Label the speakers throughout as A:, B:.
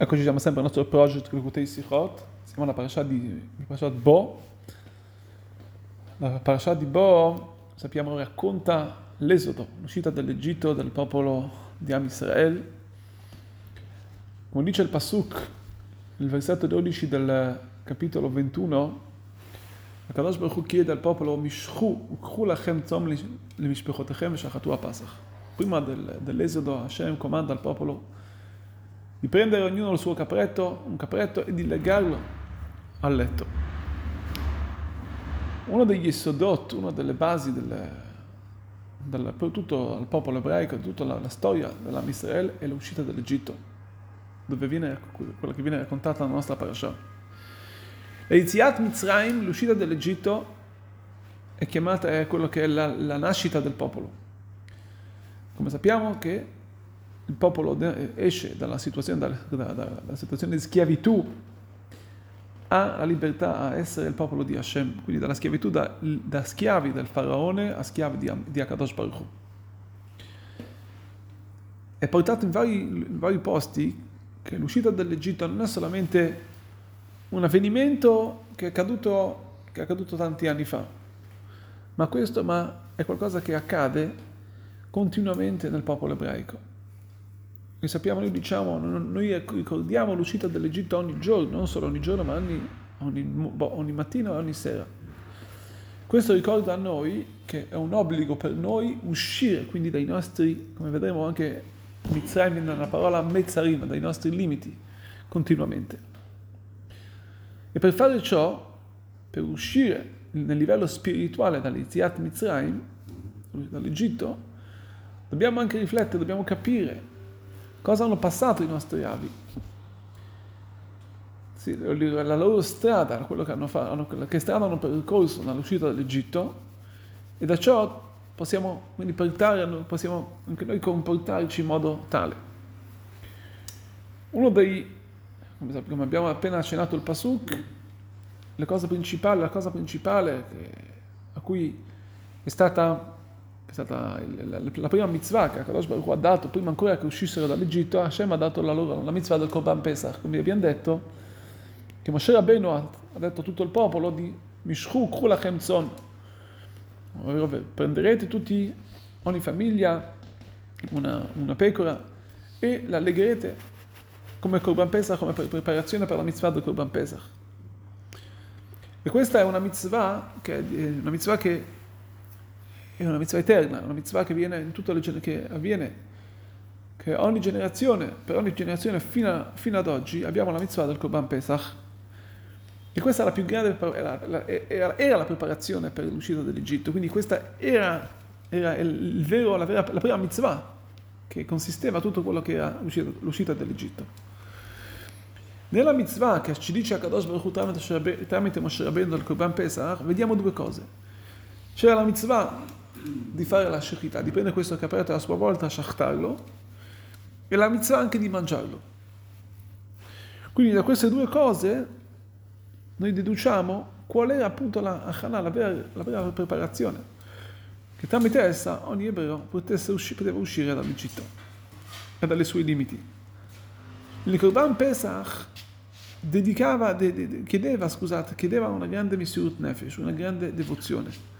A: הקושי שהמסיים ברנצ'ו פרוג'ט בקוטי שיחות, סימן הפרשה בו. Nella di ספי אמרו racconta l'esodo, l'uscita dall'Egitto del popolo di Am Israel. Come dice il Pasuk, nel versetto 12 del capitolo 21, הקדוש ברוך הוא chiede al popolo, משכו וקחו לכם צום למשפחותיכם ושחטו הפסח. פרימה דל אזודו, השם קומנד על פופולו di prendere ognuno il suo capretto, un capretto e di legarlo al letto. Uno degli sodot, una delle basi del, per tutto il popolo ebraico, tutta la, la storia dell'Amisrael è l'uscita dall'Egitto, dove viene quella che viene raccontata nella nostra parasha. L'Iziat Mitzrayim, l'uscita dall'Egitto, è chiamata è quello che è la, la nascita del popolo. Come sappiamo che il popolo esce dalla situazione, dalla, dalla, dalla situazione di schiavitù ha la libertà a essere il popolo di Hashem, quindi dalla schiavitù da, da schiavi del faraone a schiavi di, di Akadosh Baruch. È portato in vari, in vari posti che l'uscita dall'Egitto non è solamente un avvenimento che è accaduto, che è accaduto tanti anni fa, ma questo ma è qualcosa che accade continuamente nel popolo ebraico. Noi sappiamo, noi diciamo, noi ricordiamo l'uscita dall'Egitto ogni giorno, non solo ogni giorno, ma ogni, ogni, boh, ogni mattina e ogni sera. Questo ricorda a noi che è un obbligo per noi uscire quindi dai nostri, come vedremo anche Mitzrayim nella parola mezzarim, dai nostri limiti continuamente. E per fare ciò, per uscire nel livello spirituale dall'Iziat Mitzrayim, dall'Egitto, dobbiamo anche riflettere, dobbiamo capire Cosa hanno passato i nostri avi? Sì, la loro strada, quello che, hanno fatto, che strada hanno percorso dall'uscita dall'Egitto e da ciò possiamo quindi portare, possiamo anche noi comportarci in modo tale. Uno dei, come abbiamo appena accennato il Pasuk, la cosa principale, la cosa principale a cui è stata stata la prima mitzvah che Akadosh Baruch ha dato, prima ancora che uscissero dall'Egitto, Hashem ha dato la, loro, la mitzvah del Korban Pesach, come abbiamo detto, che Moshe Rabbeinu ha, ha detto a tutto il popolo di Mishchu Kru Lachem Tzon, prenderete tutti, ogni famiglia, una, una pecora e la legherete come Korban Pesach, come preparazione per la mitzvah del Korban Pesach. E questa è una mitzvah che, una mitzvah che è una mitzvah eterna, una mitzvah che, le, che avviene, che ogni generazione, per ogni generazione fino, a, fino ad oggi abbiamo la mitzvah del Korban Pesach. E questa era la più grande, era, era, era la preparazione per l'uscita dall'Egitto, quindi questa era, era il vero, la, vera, la prima mitzvah che consisteva tutto quello che era l'uscita, l'uscita dall'Egitto. Nella mitzvah che ci dice a Kadosh Baruch Hu tramite Moshe Rabbeinu del Korban Pesach, vediamo due cose. C'era la mitzvah di fare la shechita, di prendere questo capretto a sua volta, shachtarlo, e la mitzvah anche di mangiarlo. Quindi da queste due cose noi deduciamo qual è appunto la achana, la la vera preparazione, che tramite essa ogni ebreo usci, poteva uscire dall'Egitto e dai suoi limiti. Il Korban Pesach dedicava, de, de, chiedeva, scusate, chiedeva una grande missurut nefesh, una grande devozione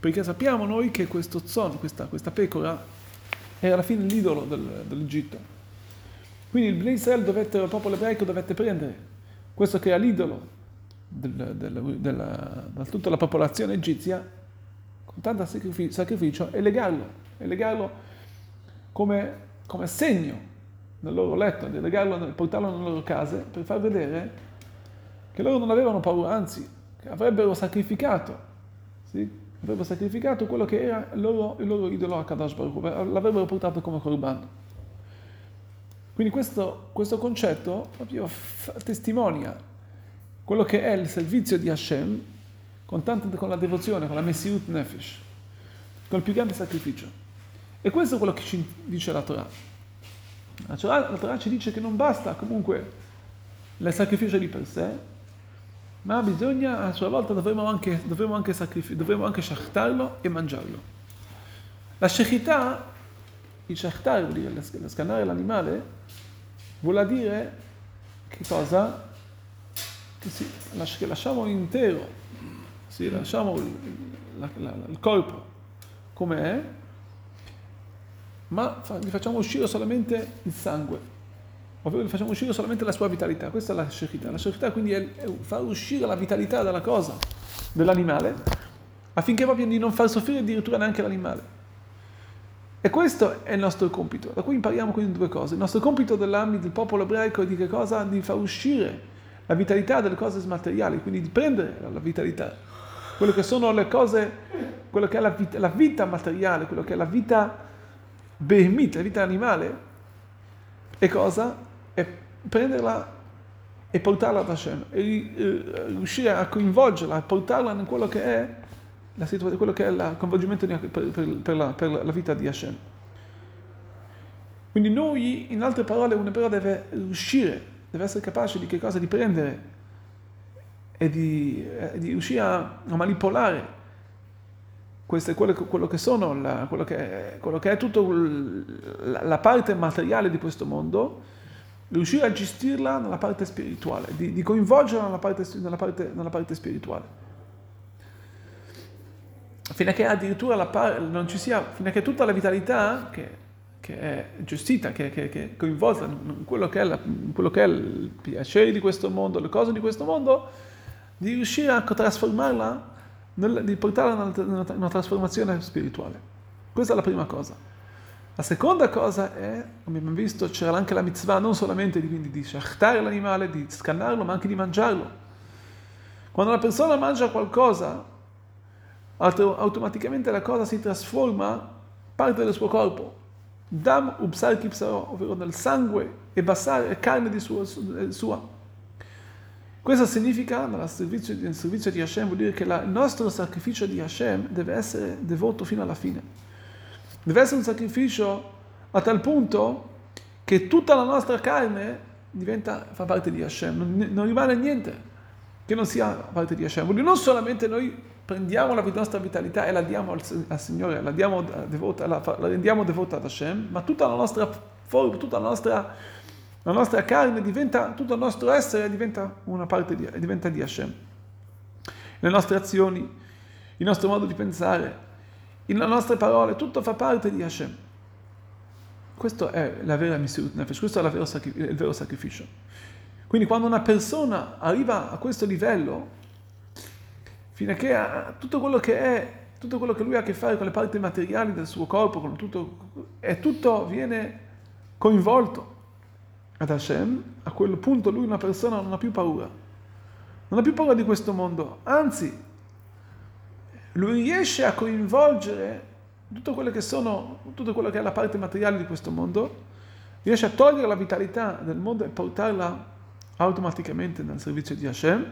A: perché sappiamo noi che questo zon, questa, questa pecora, era alla fine l'idolo del, dell'Egitto. Quindi il Bnei Israel dovette, il popolo ebraico dovette prendere questo che era l'idolo da tutta la popolazione egizia, con tanto sacrificio, sacrificio e legarlo, e legarlo come, come segno nel loro letto, di legarlo, portarlo nelle loro case per far vedere che loro non avevano paura, anzi, che avrebbero sacrificato sì? Avrebbero sacrificato quello che era il loro, il loro idolo a Kadash Baruch l'avrebbero portato come Korban. Quindi questo, questo concetto proprio f- testimonia quello che è il servizio di Hashem con, tanto, con la devozione, con la Messiut Nefesh, con il più grande sacrificio. E questo è quello che ci dice la Torah. La Torah, la Torah ci dice che non basta comunque il sacrificio di per sé, ma bisogna, a sua volta dovremo anche, dovremo anche, sacrific- dovremo anche shachtarlo e mangiarlo. La shechità, il shachtar vuol dire scannare l'animale, vuol dire che cosa? Che, si, che lasciamo intero, sì, lasciamo il, la, la, il corpo come è, ma gli facciamo uscire solamente il sangue, ovvero facciamo uscire solamente la sua vitalità. Questa è la shechita. La shechita quindi è, è far uscire la vitalità dalla cosa, dell'animale, affinché proprio di non far soffrire addirittura neanche l'animale. E questo è il nostro compito. Da qui impariamo quindi due cose. Il nostro compito dell'ambito del popolo ebraico è di che cosa? Di far uscire la vitalità delle cose smateriali, quindi di prendere la vitalità, quello che sono le cose, quello che è la vita, la vita materiale, quello che è la vita behemita, la vita animale, e cosa? E prenderla e portarla ad Hashem, e riuscire a coinvolgerla, a portarla in quello che è la situazione, quello che è il coinvolgimento per, per, la, per, la, vita di Hashem. Quindi noi, in altre parole, un ebreo deve riuscire, deve essere capace di che cosa? Di prendere e di, e di riuscire a, a manipolare queste, quello, quello, che sono, la, quello, che, quello che è tutta la, la, parte materiale di questo mondo, riuscire a gestirla nella parte spirituale, di, di coinvolgerla nella parte, nella, parte, nella parte spirituale fino a che addirittura la, non ci sia, fino a che tutta la vitalità che, che è gestita, che, che, che, è coinvolta in quello che è, la, quello che è il piacere di questo mondo, le cose di questo mondo, di riuscire a trasformarla, nel, di portarla in una trasformazione spirituale. Questa è la prima cosa. La seconda cosa è, come abbiamo visto, c'era anche la mitzvah non solamente di, di shachtare l'animale, di scannarlo, ma anche di mangiarlo. Quando una persona mangia qualcosa, automaticamente la cosa si trasforma parte del suo corpo. Dam ubsar kipsaro, ovvero nel sangue e basare e carne di sua, sua. Questo significa, nel servizio, nel servizio di Hashem, vuol dire che la, il nostro sacrificio di Hashem deve essere devoto fino alla fine. Deve essere un sacrificio a tal punto che tutta la nostra carne diventa, fa parte di Hashem, non, non rimane niente che non sia parte di Hashem. Dire non solamente noi prendiamo la nostra vitalità e la diamo al, al Signore, la, devota, la, la, rendiamo devota ad Hashem, ma tutta la nostra forma, tutta la nostra, la nostra carne diventa, tutto il nostro essere diventa una parte di, diventa di Hashem. Le nostre azioni, il nostro modo di pensare, le nostre parole, tutto fa parte di Hashem. Questo è la vera missione, questo è vero, il vero sacrificio. Quindi quando una persona arriva a questo livello, fino a che ha tutto quello che è, tutto quello che lui ha a che fare con le parti materiali del suo corpo, con tutto, e tutto viene coinvolto ad Hashem, a quel punto lui, una persona, non ha più paura. Non ha più paura di questo mondo, anzi, lui riesce a coinvolgere tutto quello che sono, tutto quello che è la parte materiale di questo mondo, riesce a togliere la vitalità del mondo e portarla automaticamente nel servizio di Hashem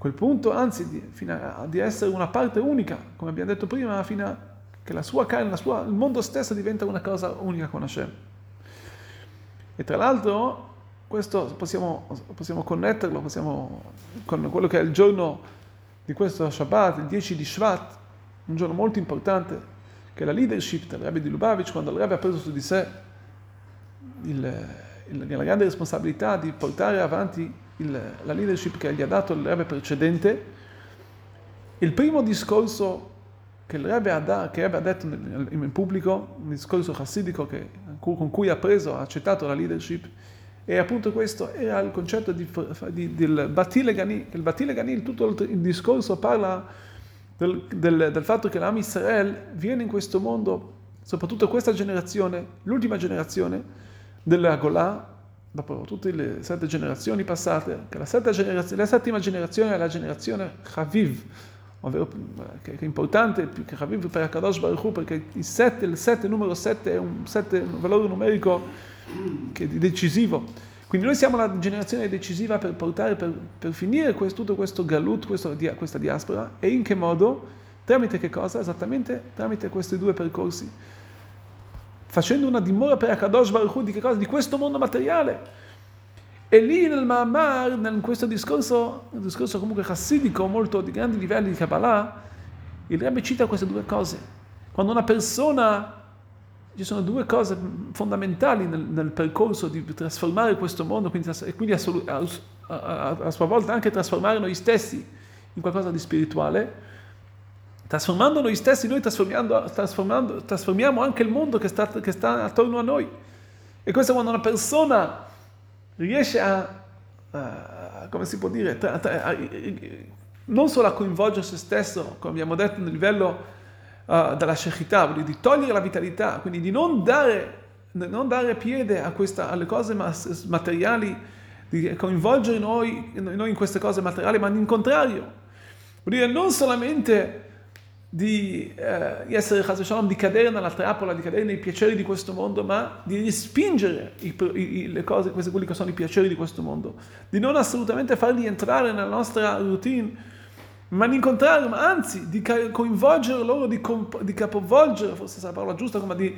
A: quel punto, anzi, di, a, di essere una parte unica, come abbiamo detto prima, fino a che la sua carne, la sua, il mondo stesso diventa una cosa unica con Hashem. E tra l'altro, questo possiamo, possiamo connetterlo possiamo, con quello che è il giorno di questo Shabbat, il 10 di Shvat, un giorno molto importante, che la leadership del Rebbe di Lubavitch, quando il Rebbe ha preso su di sé il, il, la grande responsabilità di portare avanti il, la leadership che gli ha dato il Rebbe precedente, il primo discorso che il Rebbe ha, da, che Rebbe ha detto in, in, pubblico, un discorso chassidico che, con cui ha preso, ha accettato la leadership, e appunto questo era il concetto di, di, del Batile Gani, il Batile Gani, tutto il, discorso parla del, del, del, fatto che l'Am Israel viene in questo mondo, soprattutto questa generazione, l'ultima generazione della Golah, dopo tutte le sette generazioni passate, che la, la settima generazione è la generazione Chaviv, che è importante, che Chaviv per Akadosh Baruch perché il 7, il 7, numero 7 è un, 7, un valore numerico che è decisivo. Quindi noi siamo la generazione decisiva per portare, per, per finire questo, tutto questo galut, questo, questa diaspora, e in che modo? Tramite che cosa? Esattamente tramite questi due percorsi facendo una dimora per Akadosh Baruch di che cosa? Di questo mondo materiale. E lì nel Mahamar, in questo discorso, un discorso comunque chassidico, molto di grandi livelli di Kabbalah, il Rebbe cita queste due cose. Quando una persona ci sono due cose fondamentali nel, nel percorso di trasformare questo mondo quindi, e quindi a, a, a, sua volta anche trasformare noi stessi in qualcosa di spirituale. Trasformando noi stessi, noi trasformiamo anche il mondo che sta, che sta, attorno a noi. E questo quando una persona riesce a, come si può dire, non solo a coinvolgere se stesso, come abbiamo detto nel livello uh, dalla shechità, di togliere la vitalità, quindi di non dare, non dare piede questa, alle cose materiali, di coinvolgere noi, noi in queste cose materiali, ma in contrario, vuol dire non solamente di, eh, essere shalom, di cadere nella trappola, di cadere nei piaceri di questo mondo, ma di respingere i, i, le cose, questi, quelli che sono i piaceri di questo mondo, di non assolutamente farli entrare nella nostra routine ma di incontrare, ma anzi di coinvolgere loro, di, comp- di capovolgere, forse è la parola giusta, come di,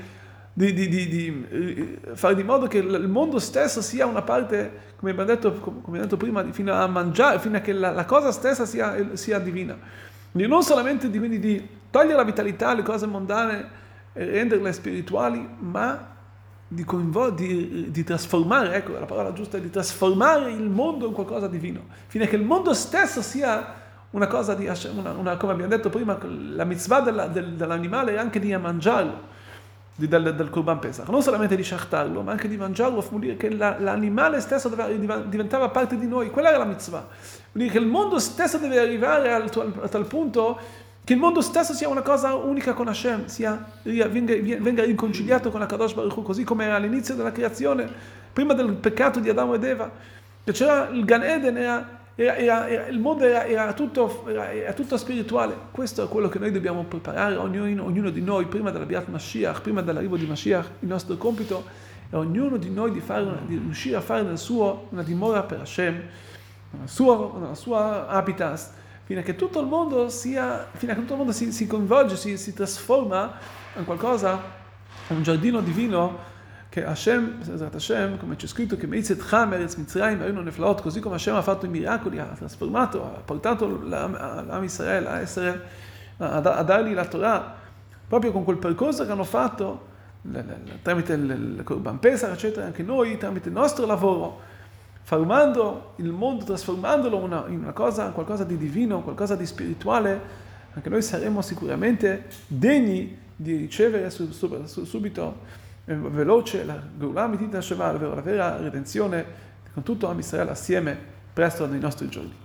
A: di, di, eh, fare di modo che il mondo stesso sia una parte, come abbiamo detto, come detto prima, fino a mangiare, fino a che la, la cosa stessa sia, sia divina. Quindi non solamente di, quindi di togliere la vitalità alle cose mondane e renderle spirituali, ma di, coinvol- di, di, trasformare, ecco la parola giusta, di trasformare il mondo in qualcosa di divino, fino a che il mondo stesso sia una cosa di una, una, come abbiamo detto prima, la mitzvah della, del, dell'animale è anche di mangiarlo, di, del, del Kurban Pesach, non solamente di shachtarlo, ma anche di mangiarlo, vuol dire che la, l'animale stesso diventava parte di noi, quella era la mitzvah. Vuol dire che il mondo stesso deve arrivare al, a tal punto che il mondo stesso sia una cosa unica con Hashem, sia, venga, venga riconciliato con la Kadosh Baruch così come era all'inizio della creazione, prima del peccato di Adamo ed Eva, che c'era il Gan Eden, era era, era, era, il mondo era tutto, tutto, spirituale. Questo è quello che noi dobbiamo preparare, ognuno, ognuno di noi, prima della Biat Mashiach, prima dell'arrivo di Mashiach. Il nostro compito è ognuno di noi di, una, di riuscire a fare nel suo una dimora per Hashem, nella sua, nella sua habitat, fino a che tutto il mondo, sia, fino a che tutto il mondo si, si coinvolge, si, si trasforma in qualcosa, in un giardino divino che Hashem, Hashem, come c'è scritto, che Meizet Cham, Eretz Mitzrayim, erano neflaot, così come Hashem ha fatto i miracoli, ha trasformato, ha portato l'Am Israele a essere, a, a dargli la Torah, proprio con quel percorso che hanno fatto, tramite il Korban Pesach, eccetera, anche noi, tramite il nostro lavoro, formando il mondo, trasformandolo una, in una cosa, qualcosa di divino, qualcosa di spirituale, anche noi saremo sicuramente degni di ricevere subito veloce la Geulah Amitita Sheva, la vera redenzione con tutto Am Israele assieme presto nei nostri giorni.